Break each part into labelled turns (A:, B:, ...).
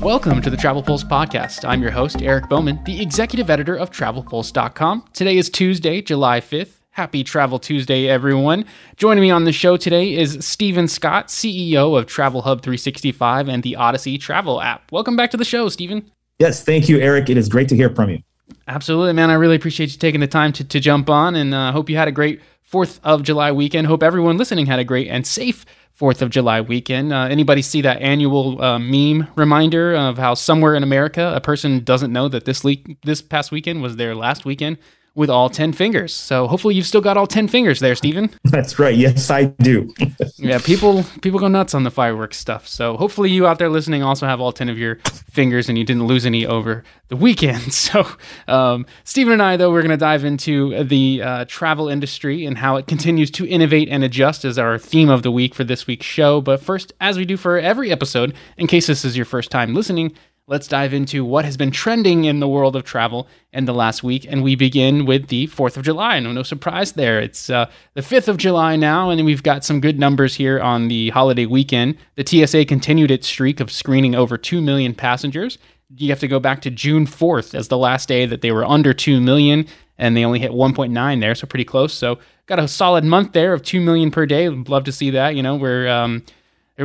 A: Welcome to the Travel Pulse podcast. I'm your host, Eric Bowman, the executive editor of TravelPulse.com. Today is Tuesday, July 5th. Happy Travel Tuesday, everyone. Joining me on the show today is Stephen Scott, CEO of Travel Hub 365 and the Odyssey Travel app. Welcome back to the show, Stephen.
B: Yes, thank you, Eric. It is great to hear from you.
A: Absolutely, man. I really appreciate you taking the time to, to jump on and uh, hope you had a great 4th of July weekend. Hope everyone listening had a great and safe Fourth of July weekend. Uh, anybody see that annual uh, meme reminder of how somewhere in America a person doesn't know that this le- this past weekend was their last weekend with all 10 fingers. So hopefully you've still got all 10 fingers there, Stephen.
B: That's right. Yes, I do.
A: yeah, people people go nuts on the fireworks stuff. So hopefully you out there listening also have all 10 of your fingers and you didn't lose any over the weekend. So um, Stephen and I, though, we're going to dive into the uh, travel industry and how it continues to innovate and adjust as our theme of the week for this week's show. But first, as we do for every episode, in case this is your first time listening, let's dive into what has been trending in the world of travel in the last week. And we begin with the 4th of July. No, no surprise there. It's uh, the 5th of July now, and we've got some good numbers here on the holiday weekend. The TSA continued its streak of screening over 2 million passengers. You have to go back to June 4th as the last day that they were under 2 million, and they only hit 1.9 there, so pretty close. So got a solid month there of 2 million per day. Love to see that. You know, we're. Um,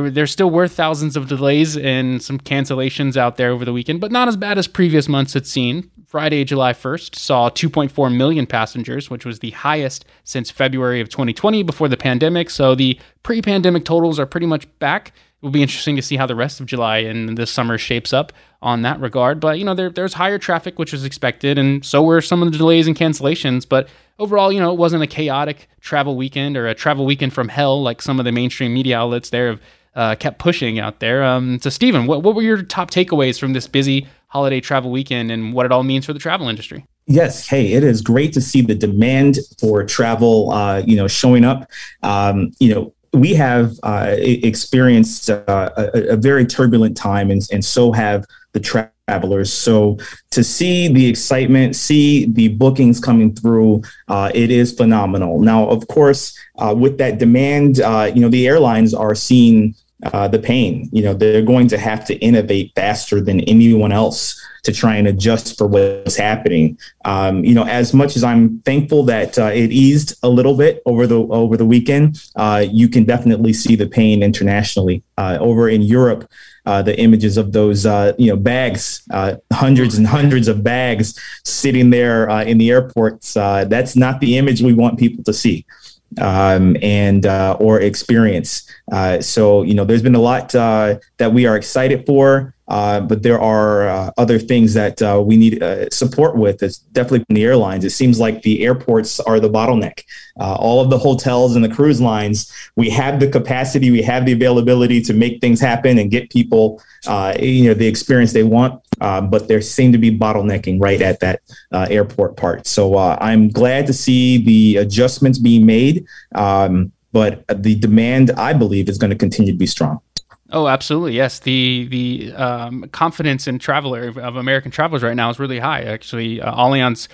A: there, still were thousands of delays and some cancellations out there over the weekend, but not as bad as previous months had seen. Friday, July 1st, saw 2.4 million passengers, which was the highest since February of 2020 before the pandemic. So the pre pandemic totals are pretty much back. It will be interesting to see how the rest of July and this summer shapes up on that regard. But, you know, there, there's higher traffic, which was expected, and so were some of the delays and cancellations. But overall, you know, it wasn't a chaotic travel weekend or a travel weekend from hell like some of the mainstream media outlets there have uh, kept pushing out there. Um, so, Stephen, what, what were your top takeaways from this busy holiday travel weekend and what it all means for the travel industry?
B: Yes, hey, it is great to see the demand for travel, uh, you know, showing up. Um, you know, we have uh, experienced uh, a, a, very turbulent time, and, and so have the travelers. So to see the excitement, see the bookings coming through, uh, it is phenomenal. Now, of course, uh, with that demand, uh, you know, the airlines are seeing uh, the pain. You know, they're going to have to innovate faster than anyone else to try and adjust for what's happening. Um, you know, as much as I'm thankful that uh, it eased a little bit over the over the weekend, uh, you can definitely see the pain internationally. Uh, over in Europe, uh, the images of those uh, you know bags, uh, hundreds and hundreds of bags sitting there in the airports. that's not the image we want people to see um, and uh, or experience. Uh, so you know, there's been a lot uh, that we are excited for, uh, but there are uh, other things that uh, we need support with. It's definitely from the airlines. It seems like the airports are the bottleneck. all of the hotels and the cruise lines, we have the capacity, we have the availability to make things happen and get people, you know, the experience they want. But there seem to be bottlenecking right at that airport part. So I'm glad to see the adjustments being made. Um, but the demand, I believe, is going to continue to be strong.
A: Oh, absolutely. Yes. The the um, confidence in traveler of American travelers right now is really high. Actually, uh, Allianz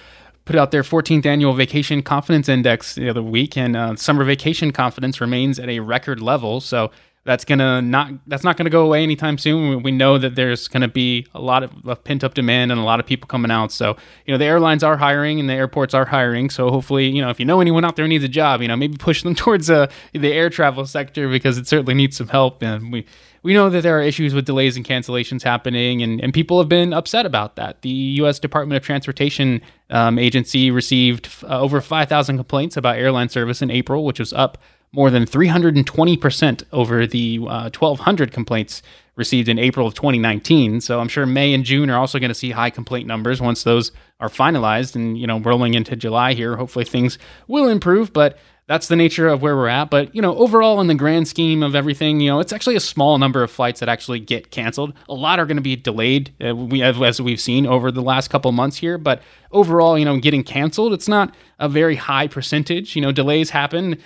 A: put out their 14th annual vacation confidence index the other week, and uh, summer vacation confidence remains at a record level. So that's gonna not that's not gonna go away anytime soon. We know that there's gonna be a lot of, of pent up demand and a lot of people coming out. So you know the airlines are hiring and the airports are hiring. So hopefully you know if you know anyone out there who needs a job, you know maybe push them towards uh, the air travel sector because it certainly needs some help. And we we know that there are issues with delays and cancellations happening, and, and people have been upset about that. The U.S. Department of Transportation um, agency received uh, over 5,000 complaints about airline service in April, which was up more than 320% over the uh, 1,200 complaints received in April of 2019. So I'm sure May and June are also going to see high complaint numbers once those are finalized and, you know, rolling into July here. Hopefully things will improve, but that's the nature of where we're at. But, you know, overall, in the grand scheme of everything, you know, it's actually a small number of flights that actually get canceled. A lot are going to be delayed, uh, we, as we've seen over the last couple months here. But overall, you know, getting canceled, it's not a very high percentage. You know, delays happen.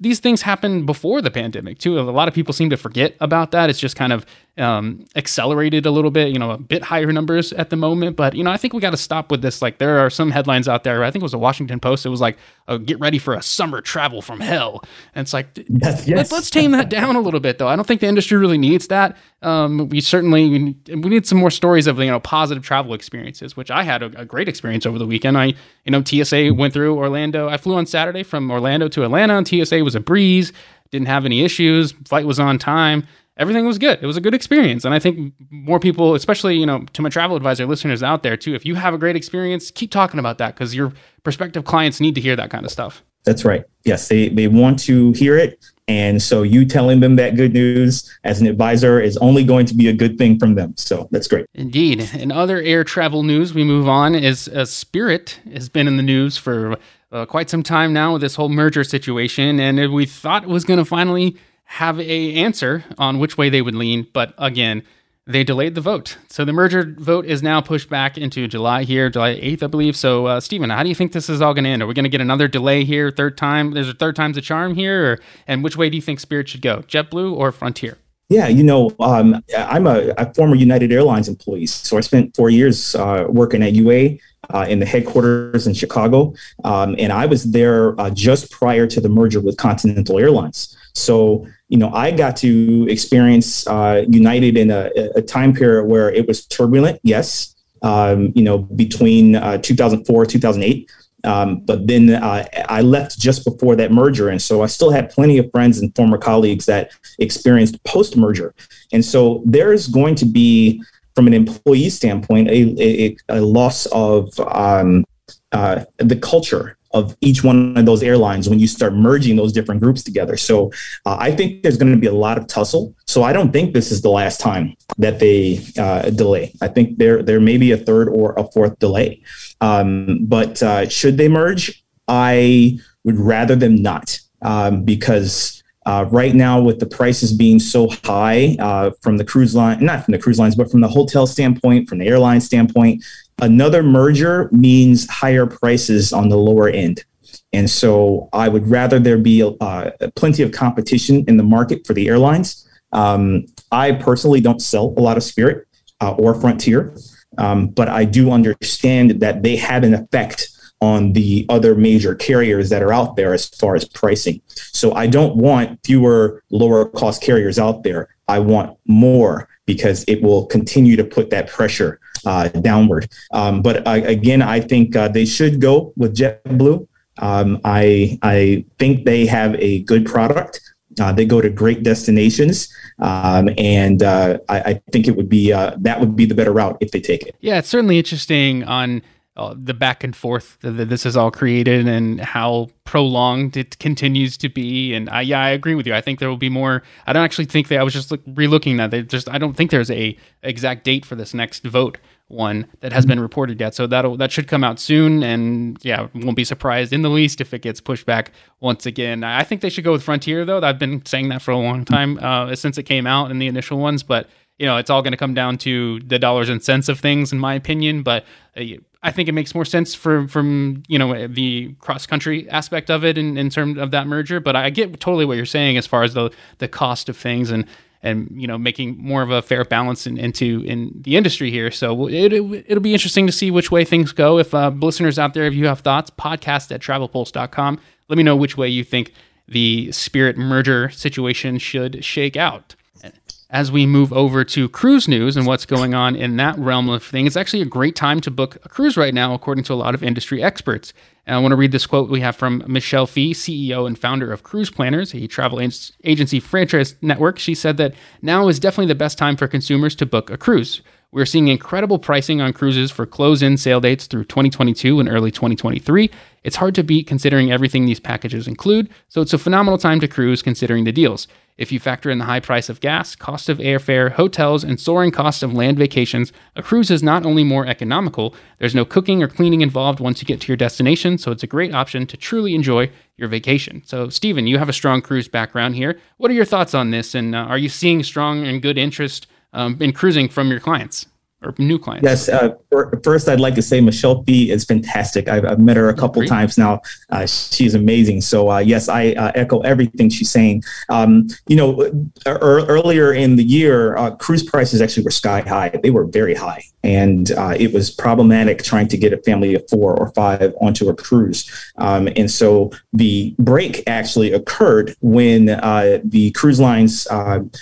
A: These things happen before the pandemic, too. A lot of people seem to forget about that. It's just kind of um, accelerated a little bit, you know, a bit higher numbers at the moment. But, you know, I think we got to stop with this. Like, there are some headlines out there. I think it was a Washington Post. It was like, oh, get ready for a summer travel from hell. And it's like, yes, yes. Let, us tame that down a little bit, though. I don't think the industry really needs that. Um, we certainly we need some more stories of, you know, positive travel experiences, which I had a, a great experience over the weekend. I, you know, TSA went through Orlando. I flew on Saturday from Orlando to Atlanta, TSA was a breeze. Didn't have any issues. Flight was on time everything was good. It was a good experience. And I think more people, especially, you know, to my travel advisor listeners out there too, if you have a great experience, keep talking about that because your prospective clients need to hear that kind of stuff.
B: That's right. Yes, they, they want to hear it. And so you telling them that good news as an advisor is only going to be a good thing from them. So that's great.
A: Indeed. In other air travel news, we move on is uh, Spirit has been in the news for uh, quite some time now with this whole merger situation. And we thought it was going to finally have a answer on which way they would lean, but again, they delayed the vote. So the merger vote is now pushed back into July here, July 8th, I believe. So, uh, Stephen, how do you think this is all going to end? Are we going to get another delay here, third time? There's a third time's a charm here, or, and which way do you think Spirit should go, JetBlue or Frontier?
B: Yeah, you know, um, I'm a, a, former United Airlines employee, so I spent four years uh, working at UA uh, in the headquarters in Chicago, um, and I was there uh, just prior to the merger with Continental Airlines. So you know, I got to experience uh, United in a, a, time period where it was turbulent, yes, um, you know, between uh, 2004, 2008. Um, but then uh, I left just before that merger. And so I still had plenty of friends and former colleagues that experienced post merger. And so there's going to be, from an employee standpoint, a, a, a loss of um, uh, the culture of each one of those airlines when you start merging those different groups together. So uh, I think there's going to be a lot of tussle. So I don't think this is the last time that they uh, delay. I think there there may be a third or a fourth delay. Um, but uh, should they merge, I would rather them not um, because. Uh, right now, with the prices being so high uh, from the cruise line, not from the cruise lines, but from the hotel standpoint, from the airline standpoint, Another merger means higher prices on the lower end. And so I would rather there be uh, plenty of competition in the market for the airlines. Um, I personally don't sell a lot of Spirit uh, or Frontier, um, but I do understand that they have an effect on the other major carriers that are out there as far as pricing. So I don't want fewer lower cost carriers out there. I want more because it will continue to put that pressure uh, downward. Um, but uh, again, I think uh, they should go with JetBlue. Um, I I think they have a good product. Uh, they go to great destinations, um, and uh, I, I, think it would be that would be the better route if they take it.
A: Yeah, it's certainly interesting on the back and forth that this is all created and how prolonged it continues to be. And I, yeah, I agree with you. I think there will be more. I don't actually think that I was just look, relooking that. They just I don't think there's a exact date for this next vote one that has been reported yet. So that'll that should come out soon. And yeah, won't be surprised in the least if it gets pushed back once again. I think they should go with Frontier though. I've been saying that for a long time uh, since it came out in the initial ones, but you know, it's all going to come down to the dollars and cents of things, in my opinion. But uh, I think it makes more sense for from you know the cross country aspect of it in, in terms of that merger. But I get totally what you're saying as far as the the cost of things and and you know making more of a fair balance in, into in the industry here. So it, it, will be interesting to see which way things go. If uh, listeners out there, if you have thoughts, podcast at travelpulse.com. Let me know which way you think the Spirit merger situation should shake out as we move over to cruise news and what's going on in that realm of things, it's actually a great time to book a cruise right now, according to a lot of industry experts. And I want to read this quote we have from Michelle Fee, CEO and founder of Cruise Planners, a travel agency franchise network. She said that now is definitely the best time for consumers to book a cruise. We're seeing incredible pricing on cruises for close in sale dates through 2022 and early 2023. It's hard to beat considering everything these packages include, so it's a phenomenal time to cruise considering the deals. If you factor in the high price of gas, cost of airfare, hotels, and soaring cost of land vacations, a cruise is not only more economical, there's no cooking or cleaning involved once you get to your destination, so it's a great option to truly enjoy your vacation. So, Stephen, you have a strong cruise background here. What are your thoughts on this, and uh, are you seeing strong and good interest um, in cruising from your clients or new clients?
B: Yes. Uh, first, I'd like to say Michelle Fee is fantastic. I've, I've met her a couple Great. times now. Uh, she's amazing. So uh, yes, I uh, echo everything she's saying. Um, you know, er- earlier in the year, uh, cruise prices actually were sky high. They were very high, and uh, it was problematic trying to get a family of four or five onto a cruise. Um, and so the break actually occurred when the cruise lines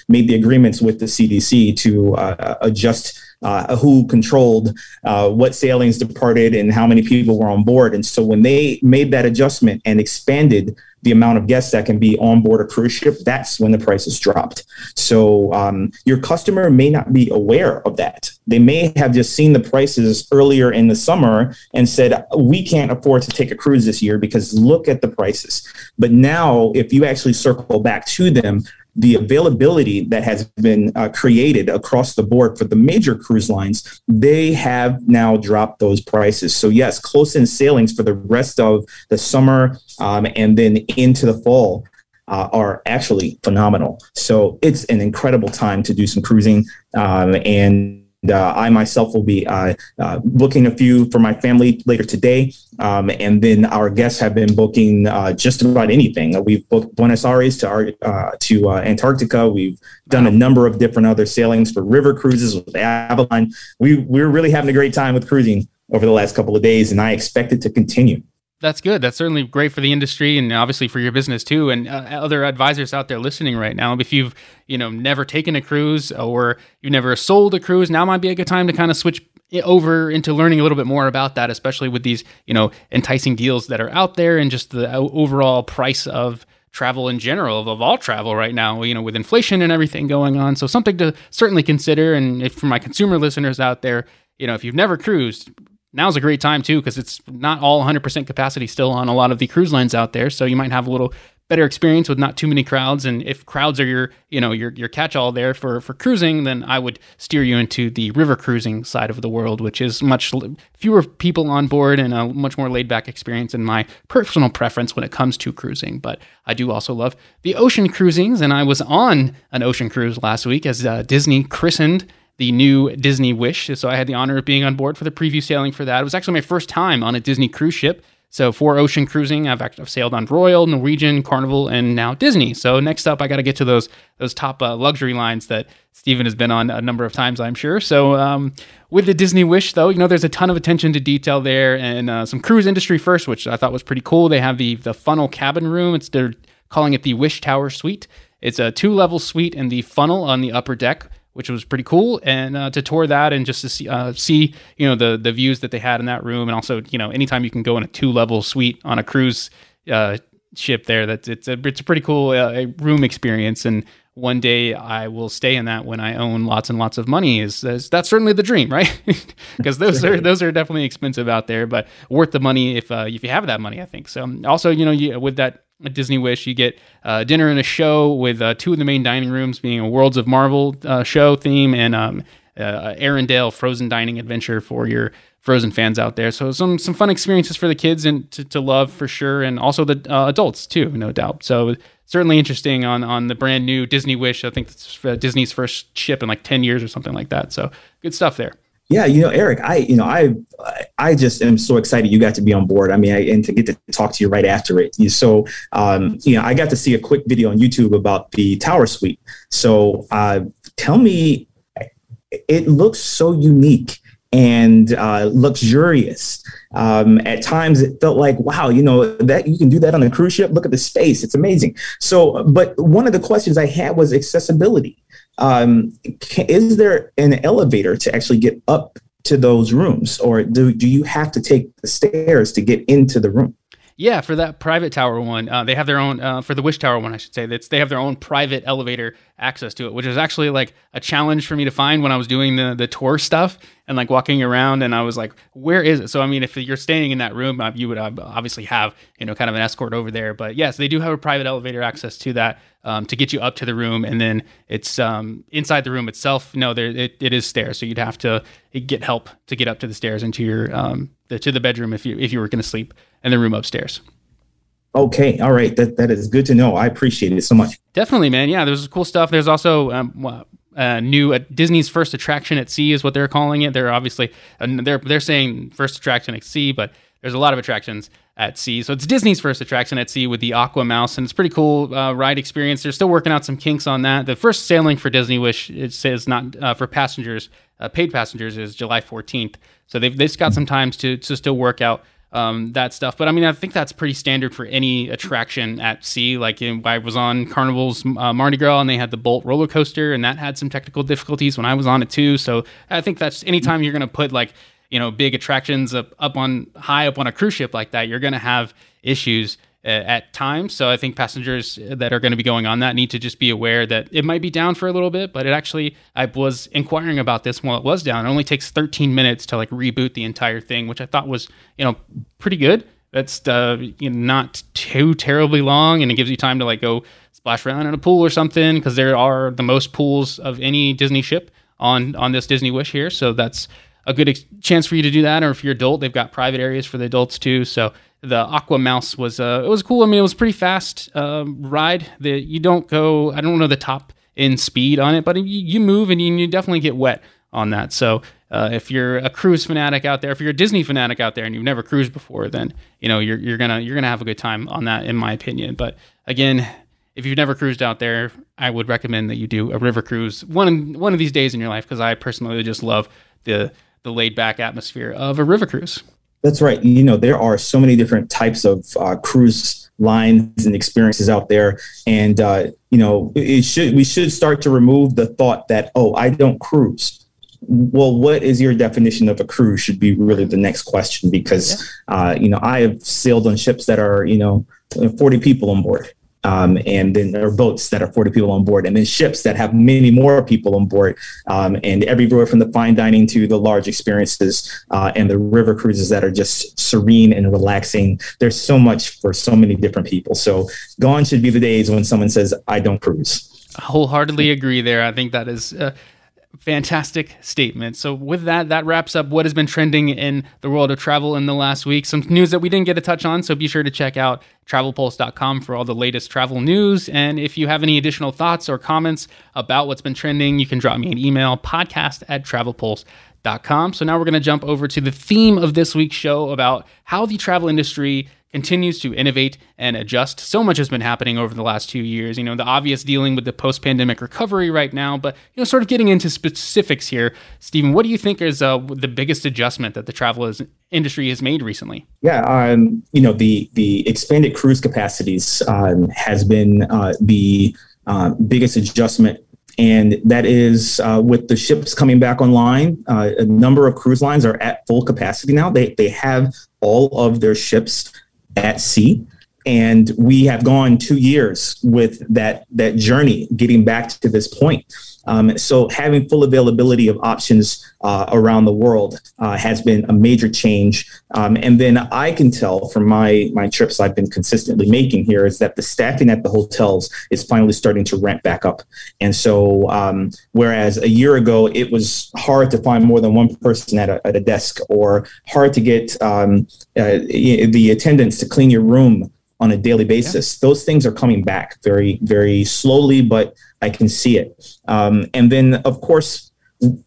B: made the agreements with the CDC to adjust uh, who controlled uh, what sailings departed and how many people were on board. And so when they made that adjustment and expanded the amount of guests that can be on board a cruise ship, that's when the prices dropped. So um, your customer may not be aware of that. They may have just seen the prices earlier in the summer and said, we can't afford to take a cruise this year because look at the prices. But now, if you actually circle back to them, the availability that has been uh, created across the board for the major cruise lines, they have now dropped those prices. So, yes, close in sailings for the rest of the summer um, and then into the fall. Uh, are actually phenomenal. So it's an incredible time to do some cruising. Um, and uh, I myself will be uh, uh, booking a few for my family later today. Um, and then our guests have been booking uh, just about anything. We've booked Buenos Aires to, uh, to uh, Antarctica. We've done a number of different other sailings for river cruises with Avalon. We, we're really having a great time with cruising over the last couple of days, and I expect it to continue
A: that's good. That's certainly great for the industry and obviously for your business too. And uh, other advisors out there listening right now, if you've you know never taken a cruise or you've never sold a cruise, now might be a good time to kind of switch over into learning a little bit more about that, especially with these you know enticing deals that are out there and just the overall price of travel in general of, of all travel right now you know with inflation and everything going on so something to certainly consider and if for my consumer listeners out there you know if you've never cruised now's a great time too because it's not all 100% capacity still on a lot of the cruise lines out there. So you might have a little better experience with not too many crowds. And if crowds are your you know your your catch all there for for cruising then I would steer you into the river cruising side of the world which is much fewer people on board and a much more laid back experience in my personal preference when it comes to cruising. But I do also love the ocean cruisings. And I was on an ocean cruise last week as uh, Disney christened the new Disney Wish. So I had the honor of being on board for the preview sailing for that. It was actually my first time on a Disney cruise ship. So for ocean cruising, I've, I've sailed on Royal, Norwegian, Carnival, and now Disney. So next up, I got to get to those those top uh, luxury lines that Stephen has been on a number of times, I'm sure. So um, with the Disney Wish, though, you know, there's a ton of attention to detail there, and uh, some cruise industry first, which I thought was pretty cool. They have the the funnel cabin room. It's they're calling it the Wish Tower Suite. It's a two level suite and the funnel on the upper deck which was pretty cool. And uh, to tour that and just to see, uh, see, you know, the the views that they had in that room, and also, you know, anytime you can go in a two level suite on a cruise uh, ship, there, that's it's a it's a pretty cool uh, room experience. And one day I will stay in that when I own lots and lots of money. Is, is that's certainly the dream, right? Because those are those are definitely expensive out there, but worth the money if uh, if you have that money, I think. So also, you know, you, with that at Disney Wish, you get uh, dinner and a show with uh, two of the main dining rooms being a Worlds of Marvel uh, show theme and um, uh, Arendelle Frozen dining adventure for your Frozen fans out there. So some some fun experiences for the kids and to, to love for sure, and also the uh, adults too, no doubt. So certainly interesting on on the brand new Disney Wish. I think it's uh, Disney's first ship in like ten years or something like that. So good stuff there.
B: Yeah, you know, Eric, I, you know, I, I just am so excited you got to be on board. I mean, I, and to get to talk to you right after it. You, So, um, you know, I got to see a quick video on YouTube about the Tower Suite. So, uh, tell me, it looks so unique and uh, luxurious. Um, at times, it felt like, wow, you know, that you can do that on a cruise ship. Look at the space; it's amazing. So, but one of the questions I had was accessibility um, is there an elevator to actually get up to those rooms or do, do you have to take the stairs to get into the room
A: yeah, for that private tower one, uh, they have their own. Uh, for the Wish Tower one, I should say, that's they have their own private elevator access to it, which is actually like a challenge for me to find when I was doing the the tour stuff and like walking around. And I was like, where is it? So I mean, if you're staying in that room, uh, you would uh, obviously have you know kind of an escort over there. But yes, they do have a private elevator access to that um, to get you up to the room, and then it's um, inside the room itself. No, there it, it is stairs, so you'd have to get help to get up to the stairs into your um, the, to the bedroom if you if you were going to sleep in the room upstairs.
B: Okay, all right, that that is good to know. I appreciate it so much.
A: Definitely, man. Yeah, there's cool stuff. There's also um, uh, new uh, Disney's first attraction at sea is what they're calling it. They're obviously uh, they're they're saying first attraction at sea, but there's a lot of attractions at sea. So it's Disney's first attraction at sea with the Aqua Mouse, and it's pretty cool uh, ride experience. They're still working out some kinks on that. The first sailing for Disney Wish it says not uh, for passengers, uh, paid passengers is July 14th. So they've they've got some times to to still work out um, that stuff. But I mean, I think that's pretty standard for any attraction at sea. Like in, I was on Carnival's uh, Mardi Gras, and they had the Bolt roller coaster, and that had some technical difficulties when I was on it too. So I think that's anytime you're going to put like you know big attractions up up on high up on a cruise ship like that, you're going to have issues at times. So I think passengers that are going to be going on that need to just be aware that it might be down for a little bit, but it actually I was inquiring about this while it was down. It only takes 13 minutes to like reboot the entire thing, which I thought was you know pretty good. That's uh, you know, not too terribly long, and it gives you time to like go splash around in a pool or something because there are the most pools of any Disney ship on on this Disney Wish here. So that's a good ex- chance for you to do that. Or if you're adult, they've got private areas for the adults too. So the Aqua Mouse was uh, it was cool. I mean, it was pretty fast uh, ride. You don't go. I don't know the top in speed on it, but you, you move and you, you, definitely get wet on that. So uh, if you're a cruise fanatic out there, if you're a Disney fanatic out there and you've never cruised before, then you know you're you're gonna you're gonna have a good time on that, in my opinion. But again, if you've never cruised out there, I would recommend that you do a river cruise one one of these days in your life because I personally just love the the laid back atmosphere of a river cruise.
B: That's right. You know, there are so many different types of uh, cruise lines and experiences out there, and uh, you know, it should we should start to remove the thought that oh, I don't cruise. Well, what is your definition of a cruise? Should be really the next question because yeah. uh, you know I have sailed on ships that are you know forty people on board, um, and then there are boats that are 40 people on board, and then ships that have many more people on board, um, and everywhere from the fine dining to the large experiences uh, and the river cruises that are just serene and relaxing. There's so much for so many different people. So gone should be the days when someone says, "I don't cruise."
A: I wholeheartedly agree there. I think that is. Uh, fantastic statement. So, with that, that wraps up what has been trending in the world of travel in the last week. Some news that we didn't get to touch on, so be sure to check out travelpulse.com for all the latest travel news. And if you have any additional thoughts or comments about what's been trending, you can drop me an email podcast at travelpulse.com. So, now we're going to jump over to the theme of this week's show about how the travel industry continues to innovate and adjust. So much has been happening over the last two years. You know, the obvious dealing with the post-pandemic recovery right now, but you know, sort of getting into specifics here. Stephen, what do you think is uh, the biggest adjustment that the travel industry has made recently?
B: Yeah, um, you know, the the expanded cruise capacities um, has been uh, the uh, biggest adjustment and that is uh, with the ships coming back online. Uh, a number of cruise lines are at full capacity now. They they have all of their ships at sea and we have gone two years with that that journey getting back to this point. Um, so having full availability of options uh, around the world uh, has been a major change. Um, and then i can tell from my my trips i've been consistently making here is that the staffing at the hotels is finally starting to ramp back up. And so um, whereas a year ago it was hard to find more than one person at a, at a desk or hard to get um, uh, the attendants to clean your room on a daily basis. Yeah. Those things are coming back very, very slowly, but I can see it. Um, and then, of course,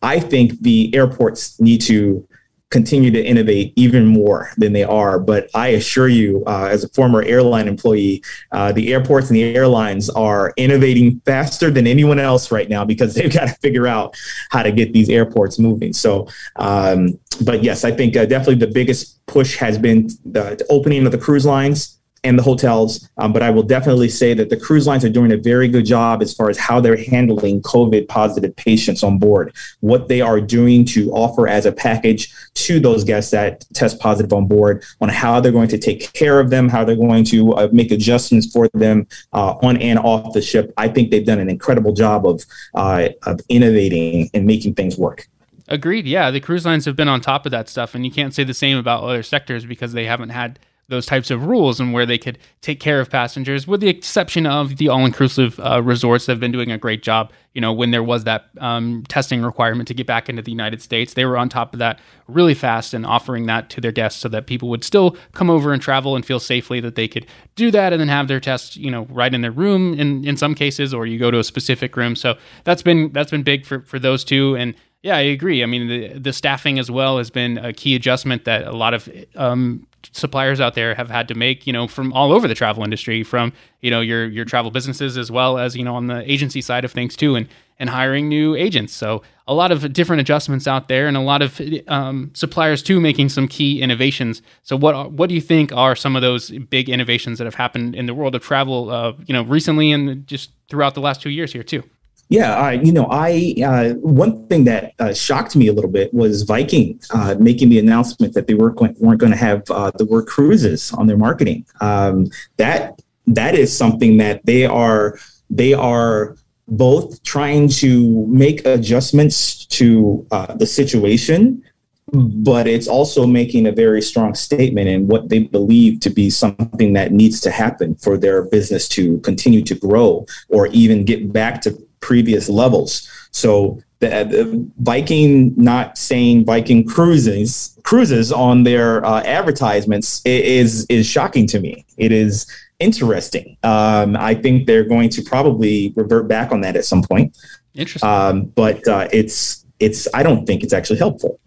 B: I think the airports need to continue to innovate even more than they are. But I assure you, uh, as a former airline employee, uh, the airports and the airlines are innovating faster than anyone else right now because they've got to figure out how to get these airports moving. So, um, but yes, I think uh, definitely the biggest push has been the, the opening of the cruise lines and the hotels. Um, but I will definitely say that the cruise lines are doing a very good job as far as how they're handling COVID positive patients on board, what they are doing to offer as a package to those guests that test positive on board, on how they're going to take care of them, how they're going to uh, make adjustments for them uh, on and off the ship. I think they've done an incredible job of, uh, of innovating and making things work.
A: Agreed. Yeah, the cruise lines have been on top of that stuff, and you can't say the same about other sectors because they haven't had those types of rules and where they could take care of passengers, with the exception of the all-inclusive uh, resorts that have been doing a great job. You know, when there was that um, testing requirement to get back into the United States, they were on top of that really fast and offering that to their guests so that people would still come over and travel and feel safely that they could do that and then have their tests, you know, right in their room in, in some cases, or you go to a specific room. So that's been that's been big for for those two and yeah, I agree. I mean, the, the staffing as well has been a key adjustment that a lot of um, suppliers out there have had to make. You know, from all over the travel industry, from you know your your travel businesses as well as you know on the agency side of things too, and and hiring new agents. So a lot of different adjustments out there, and a lot of um, suppliers too making some key innovations. So what what do you think are some of those big innovations that have happened in the world of travel? Uh, you know, recently and just throughout the last two years here too.
B: Yeah, I, you know, I uh, one thing that uh, shocked me a little bit was Viking uh, making the announcement that they weren't going, weren't going to have uh, the word cruises on their marketing. Um, that that is something that they are they are both trying to make adjustments to uh, the situation, but it's also making a very strong statement in what they believe to be something that needs to happen for their business to continue to grow or even get back to previous levels. So the, the Viking not saying Viking cruises cruises on their uh, advertisements is is shocking to me. It is interesting. Um, I think they're going to probably revert back on that at some point.
A: Interesting.
B: Um, but uh, it's it's I don't think it's actually helpful.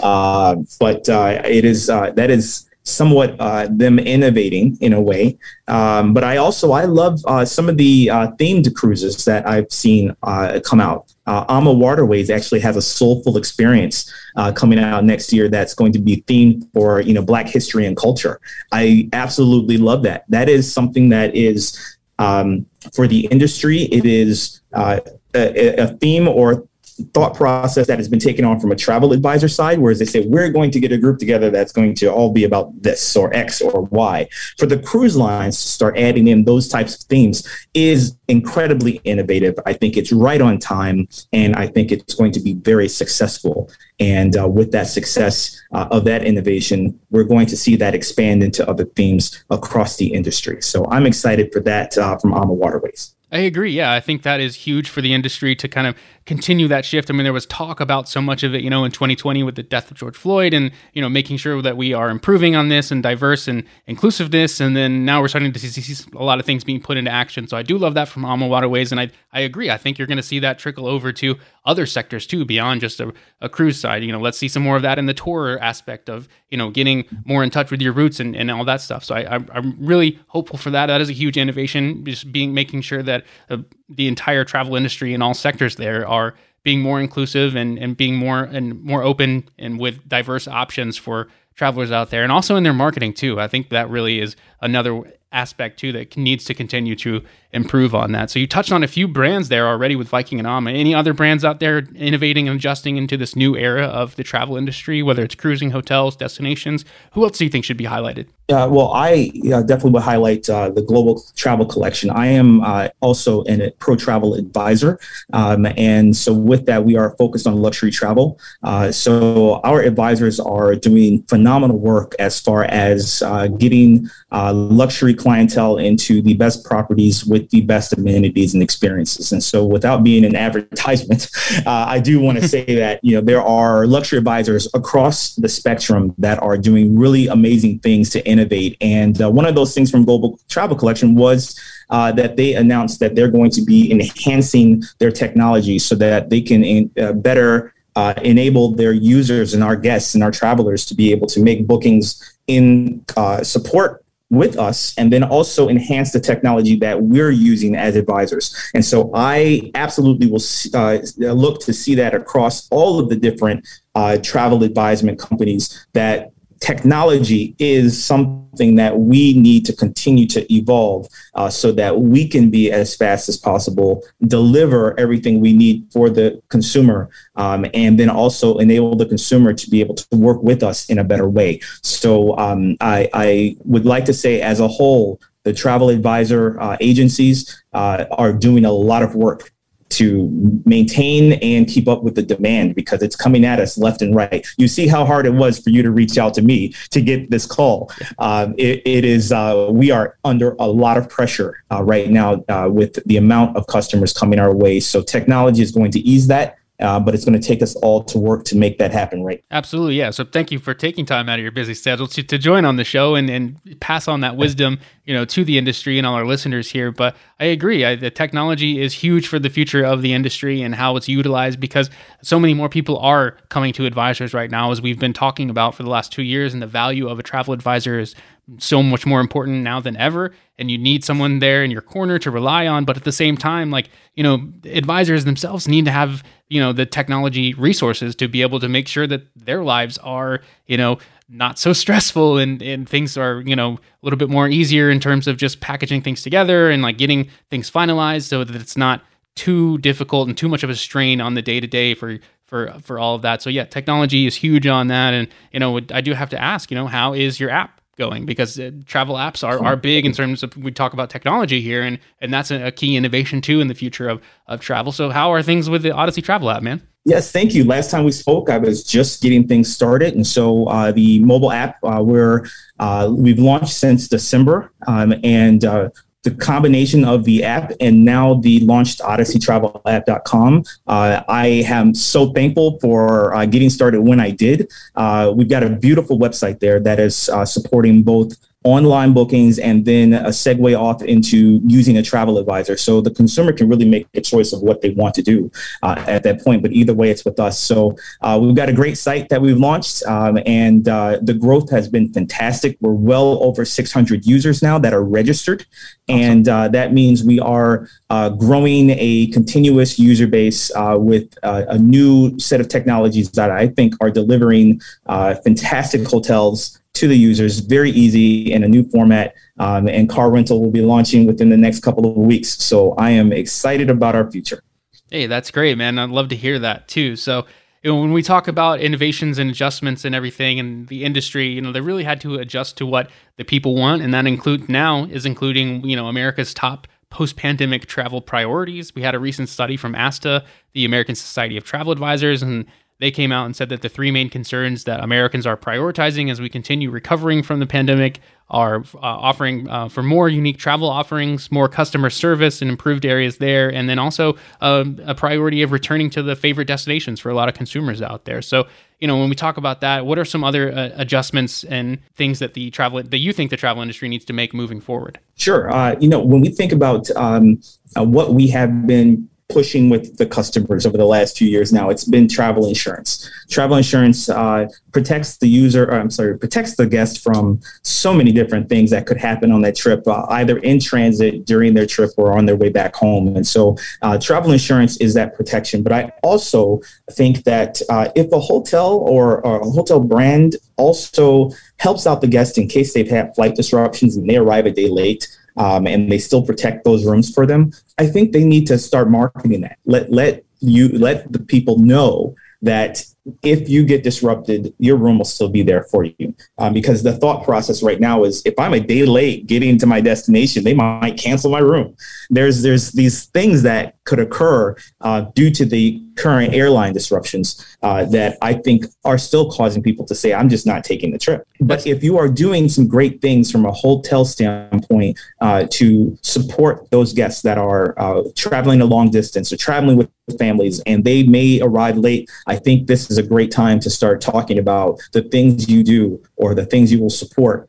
B: Uh, but uh, it is uh, that is somewhat uh, them innovating in a way. Um, but I also I love uh, some of the uh, themed cruises that I've seen uh, come out. Uh, AMA Waterways actually has a soulful experience uh, coming out next year that's going to be themed for you know Black history and culture. I absolutely love that. That is something that is um, for the industry. It is a, a theme or thought process that has been taken on from a travel advisor side, whereas they say, we're going to get a group together that's going to all be about this or X or Y. For the cruise lines to start adding in those types of themes is incredibly innovative. I think it's right on time, and I think it's going to be very successful. And uh, with that success uh, of that innovation, we're going to see that expand into other themes across the industry. So I'm excited for that uh, from AMA Waterways.
A: I agree. Yeah, I think that is huge for the industry to kind of continue that shift. I mean, there was talk about so much of it, you know, in 2020 with the death of George Floyd and, you know, making sure that we are improving on this and diverse and inclusiveness. And then now we're starting to see a lot of things being put into action. So I do love that from AMA Waterways. And I, I agree. I think you're going to see that trickle over to other sectors too, beyond just a, a cruise side. You know, let's see some more of that in the tour aspect of, you know, getting more in touch with your roots and, and all that stuff. So I, I'm really hopeful for that. That is a huge innovation, just being making sure that uh, the entire travel industry and all sectors there are being more inclusive and, and being more and more open and with diverse options for travelers out there and also in their marketing too. I think that really is another aspect too that needs to continue to improve on that. So you touched on a few brands there already with Viking and AMA. Any other brands out there innovating and adjusting into this new era of the travel industry, whether it's cruising, hotels, destinations? Who else do you think should be highlighted?
B: Uh, well, I uh, definitely would highlight uh, the Global Travel Collection. I am uh, also a Protravel advisor. Um, and so, with that, we are focused on luxury travel. Uh, so, our advisors are doing phenomenal work as far as uh, getting luxury clientele into the best properties with the best amenities and experiences. And so, without being an advertisement, I do want to say that you know there are luxury advisors across the spectrum that are doing really amazing things to innovate. And uh, one of those things from Global Travel Collection was uh, that they announced that they're going to be enhancing their technology so that they can in, uh, better uh, enable their users and our guests and our travelers to be able to make bookings in uh, support with us and then also enhance the technology that we're using as advisors. And so I absolutely will uh, look to see that across all of the different uh, travel advisement companies that technology is something that we need to continue to evolve uh, so that we can be as fast as possible, deliver everything we need for the consumer, um, and then also enable the consumer to be able to work with us in a better way. So um, I, I, would like to say, as a whole, the travel advisor uh, agencies uh, are doing a lot of work to maintain and keep up with the demand because it's coming at us left and right. You see how hard it was for you to reach out to me to get this call. Um, it, it is uh, we are under a lot of pressure uh, right now uh, with the amount of customers coming our way. So technology is going to ease that uh, but it's going to take us all to work to make that happen, right?
A: Absolutely, yeah. So thank you for taking time out of your busy schedule to, to join on the show and, and pass on that wisdom, you know, to the industry and all our listeners here. But I agree, I, the technology is huge for the future of the industry and how it's utilized because so many more people are coming to advisors right now, as we've been talking about for the last two years, and the value of a travel advisor is so much more important now than ever and you need someone there in your corner to rely on. But at the same time like you know advisors themselves need to have you know the technology resources to be able to make sure that their lives are you know not so stressful and and things are you know a little bit more easier in terms of just packaging things together and like getting things finalized so that it's not too difficult and too much of a strain on the day to day for for for all of that. So yeah, technology is huge on that. And you know I do have to ask, you know, how is your app going because uh, travel apps are, are big in terms of we talk about technology here and and that's a, a, key innovation too in the future of of travel. So how are things with the odyssey travel app man?
B: Yes thank you. Last time we spoke i was just getting things started and so uh, the mobile app uh, where uh, we've launched since december um, and uh, the combination of the app and now the launched odysseytravelapp.com. Uh, I am so thankful for uh, getting started when I did. Uh, we've got a beautiful website there that is uh, supporting both online bookings and then a segue off into using a travel advisor. So the consumer can really make a choice of what they want to do uh, at that point. But either way, it's with us. So uh, we've got a great site that we've launched, um, and uh, the growth has been fantastic. We're well over 600 users now that are registered. Awesome. And uh, that means we are uh, growing a continuous user base uh, with a new set of technologies that I think are delivering fantastic hotels to the users, very easy in a new format. Um, and car rental will be launching within the next couple of weeks. So I am excited about our future.
A: Hey, that's great, man. I'd love to hear that too. So, when we talk about innovations and adjustments and everything and the industry, you know, they really had to adjust to what the people want. And that include now is including, you know, America's top post-pandemic travel priorities. We had a recent study from ASTA, the American Society of Travel Advisors, and they came out and said that the three main concerns that Americans are prioritizing as we continue recovering from the pandemic are uh, offering uh, for more unique travel offerings, more customer service and improved areas there, and then also uh, a priority of returning to the favorite destinations for a lot of consumers out there. So, you know, when we talk about that, what are some other uh, adjustments and things that the travel that you think the travel industry needs to make moving forward?
B: Sure. Uh, you know, when we think about um, uh, what we have been pushing with the customers over the last few years now. It's been travel insurance. Travel insurance uh, protects the user, I'm sorry, protects the guest from so many different things that could happen on that trip, uh, either in transit, during their trip, or on their way back home. And so uh, travel insurance is that protection. But I also think that uh, if a hotel or, or a hotel brand also helps out the guest in case they've had flight disruptions and they arrive a day late, um, and they still protect those rooms for them. I think they need to start marketing that. Let let you let the people know that if you get disrupted, your room will still be there for you. Um, because the thought process right now is if I'm a day late getting to my destination, they might cancel my room. There's there's these things that could occur uh, due to the current airline disruptions uh, that I think are still causing people to say, I'm just not taking the trip. But if you are doing some great things from a hotel standpoint uh, to support those guests that are uh, traveling a long distance or traveling with families and they may arrive late, I think this is a great time to start talking about the things you do or the things you will support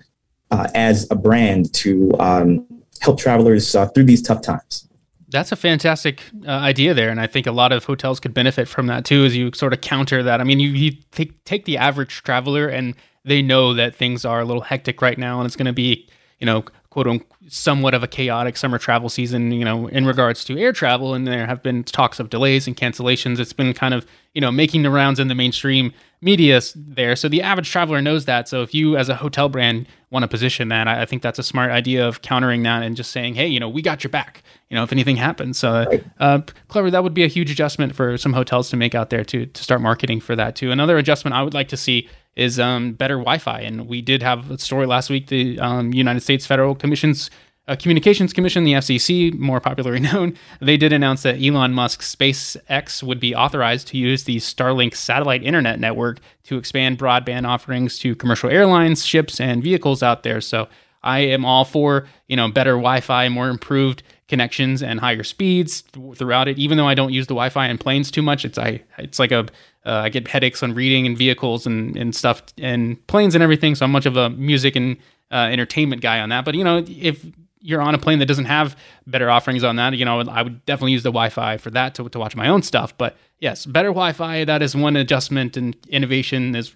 B: uh, as a brand to um, help travelers uh, through these tough times.
A: That's a fantastic uh, idea there, and I think a lot of hotels could benefit from that too. As you sort of counter that, I mean, you, you take take the average traveler, and they know that things are a little hectic right now, and it's going to be, you know, quote unquote, somewhat of a chaotic summer travel season. You know, in regards to air travel, and there have been talks of delays and cancellations. It's been kind of you know making the rounds in the mainstream media there. So the average traveler knows that. So if you, as a hotel brand, want to position that, I, I, think that's a smart idea of countering that and just saying, hey, you know, we got your back. You know, if anything happens. So, right. uh, clever. That would be a huge adjustment for some hotels to make out there to to start marketing for that too. Another adjustment I would like to see is um, better Wi-Fi. And we did have a story last week. The um, United States Federal Commission's uh, Communications Commission, the FCC, more popularly known, they did announce that Elon Musk's SpaceX would be authorized to use the Starlink satellite internet network to expand broadband offerings to commercial airlines, ships, and vehicles out there. So I am all for you know better Wi-Fi, more improved connections, and higher speeds throughout it. Even though I don't use the Wi-Fi in planes too much, it's I it's like a uh, I get headaches on reading and vehicles and, and stuff and planes and everything. So I'm much of a music and uh, entertainment guy on that. But you know, if you're on a plane that doesn't have better offerings on that, you know, I would definitely use the Wi-Fi for that to, to watch my own stuff. But yes, better Wi-Fi. That is one adjustment and innovation is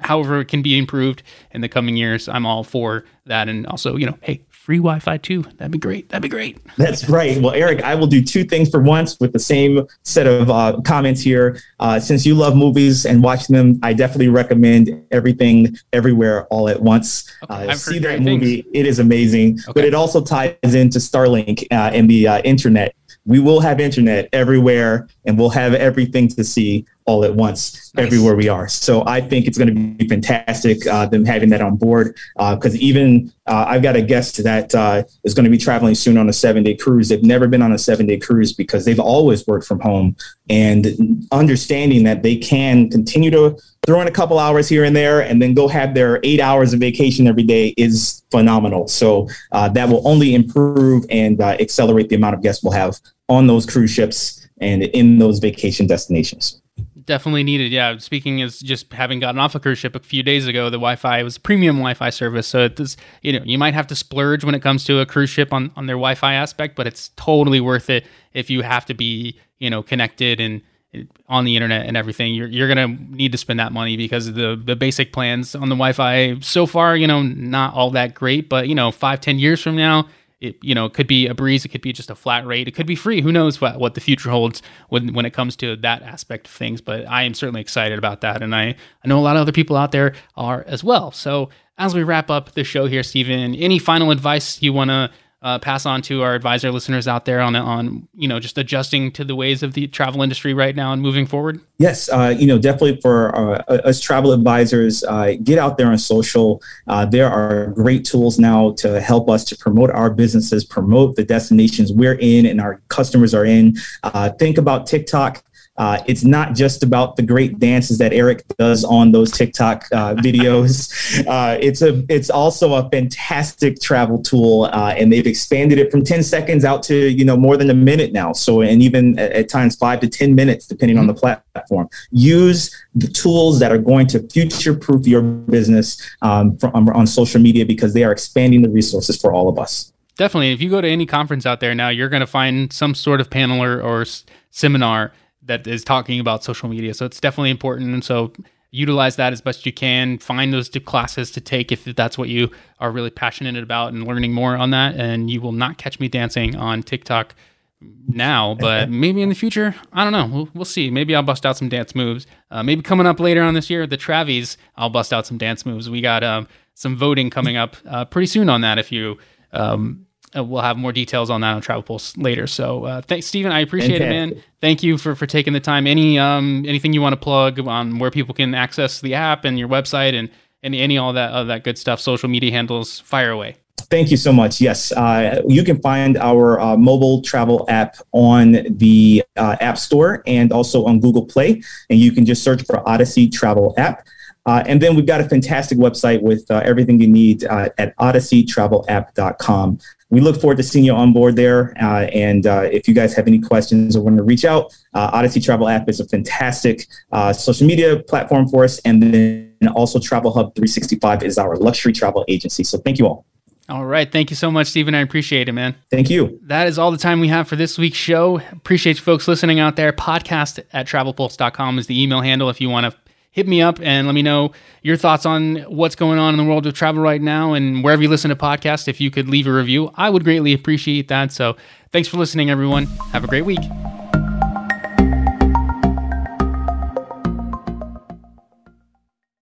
A: however it can be improved in the coming years. I'm all for that. And also, you know, hey, free Wi-Fi too. That'd be great. That'd be great.
B: That's right. Well, Eric, I will do two things for once with the same set of uh, comments here. Uh, since you love movies and watching them, I definitely recommend Everything Everywhere All at Once. Okay, uh, see that movie. Things. It is amazing. Okay. But it also ties into Starlink uh, and the uh, internet. We will have internet everywhere and we'll have everything to see all at once nice. everywhere we are. So I think it's going to be fantastic uh, them having that on board because uh, even uh, I've got a guest that uh, is going to be traveling soon on a seven day cruise. They've never been on a seven day cruise because they've always worked from home and understanding that they can continue to throw in a couple hours here and there and then go have their eight hours of vacation every day is phenomenal. So uh, that will only improve and uh, accelerate the amount of guests we'll have on those cruise ships and in those vacation destinations
A: definitely needed. Yeah, speaking as just having gotten off a cruise ship a few days ago, the Wi-Fi was premium Wi-Fi service, so it's you know you might have to splurge when it comes to a cruise ship on on their Wi-Fi aspect, but it's totally worth it if you have to be you know connected and on the internet and everything. You're you're gonna need to spend that money because the the basic plans on the Wi-Fi so far, you know, not all that great, but you know, five ten years from now it you know it could be a breeze it could be just a flat rate it could be free who knows what, what the future holds when when it comes to that aspect of things but i am certainly excited about that and i i know a lot of other people out there are as well. So as we wrap up the show here stephen any final advice you want to uh, pass on to our advisor listeners out there on on you know just adjusting to the ways of the travel industry right now and moving forward?
B: Yes, uh, you know definitely for uh, us travel advisors, uh, get out there on social. Uh, there are great tools now to help us to promote our businesses, promote the destinations we're in and our customers are in. Uh, think about TikTok. Uh, it's not just about the great dances that Eric does on those TikTok uh, videos. Uh, it's a it's also a fantastic travel tool, uh, and they've expanded it from 10 seconds out to you know more than a minute now. So and even at, at times five to 10 minutes, depending on the platform. Use the tools that are going to future proof your business um, from, on social media because they are expanding the resources for all of us.
A: Definitely, if you go to any conference out there now, you're going to find some sort of panel or, or s- seminar that is talking about social media. So it's definitely important. And so utilize that as best you can. Find those classes to take if that's what you are really passionate about and learning more on that. And you will not catch me dancing on TikTok now, but maybe in the future, I don't know. We'll, we'll see. Maybe I'll bust out some dance moves. Uh, maybe coming up later on this year, the Travvys, I'll bust out some dance moves. We got um, some voting coming up uh, pretty soon on that. If you um, uh, we'll have more details on that on Travel Pulse later. So uh, thanks, Stephen. I appreciate it, man. Thank you for, for taking the time. Any um anything you want to plug on where people can access the app and your website and any any all that all that good stuff, social media handles, fire away.
B: Thank you so much. Yes, uh, you can find our uh, mobile travel app on the uh, App Store and also on Google Play, and you can just search for Odyssey Travel App. Uh, and then we've got a fantastic website with uh, everything you need uh, at odysseytravelapp.com. We look forward to seeing you on board there. Uh, and uh, if you guys have any questions or want to reach out, uh, Odyssey Travel App is a fantastic social media platform for us. And then also Travel Hub 365 is our luxury travel agency. So thank you all.
A: All right. Thank you so much, Stephen. I appreciate it, man.
B: Thank you.
A: That is all the time we have for this week's show. Appreciate you folks listening out there. Podcast at travelpulse.com is the email handle if you want to hit me up and let me know your thoughts on what's going on in the world of travel right now and wherever you listen to podcasts. If you could leave a review, I would greatly appreciate that. So thanks for listening, everyone. Have a great week.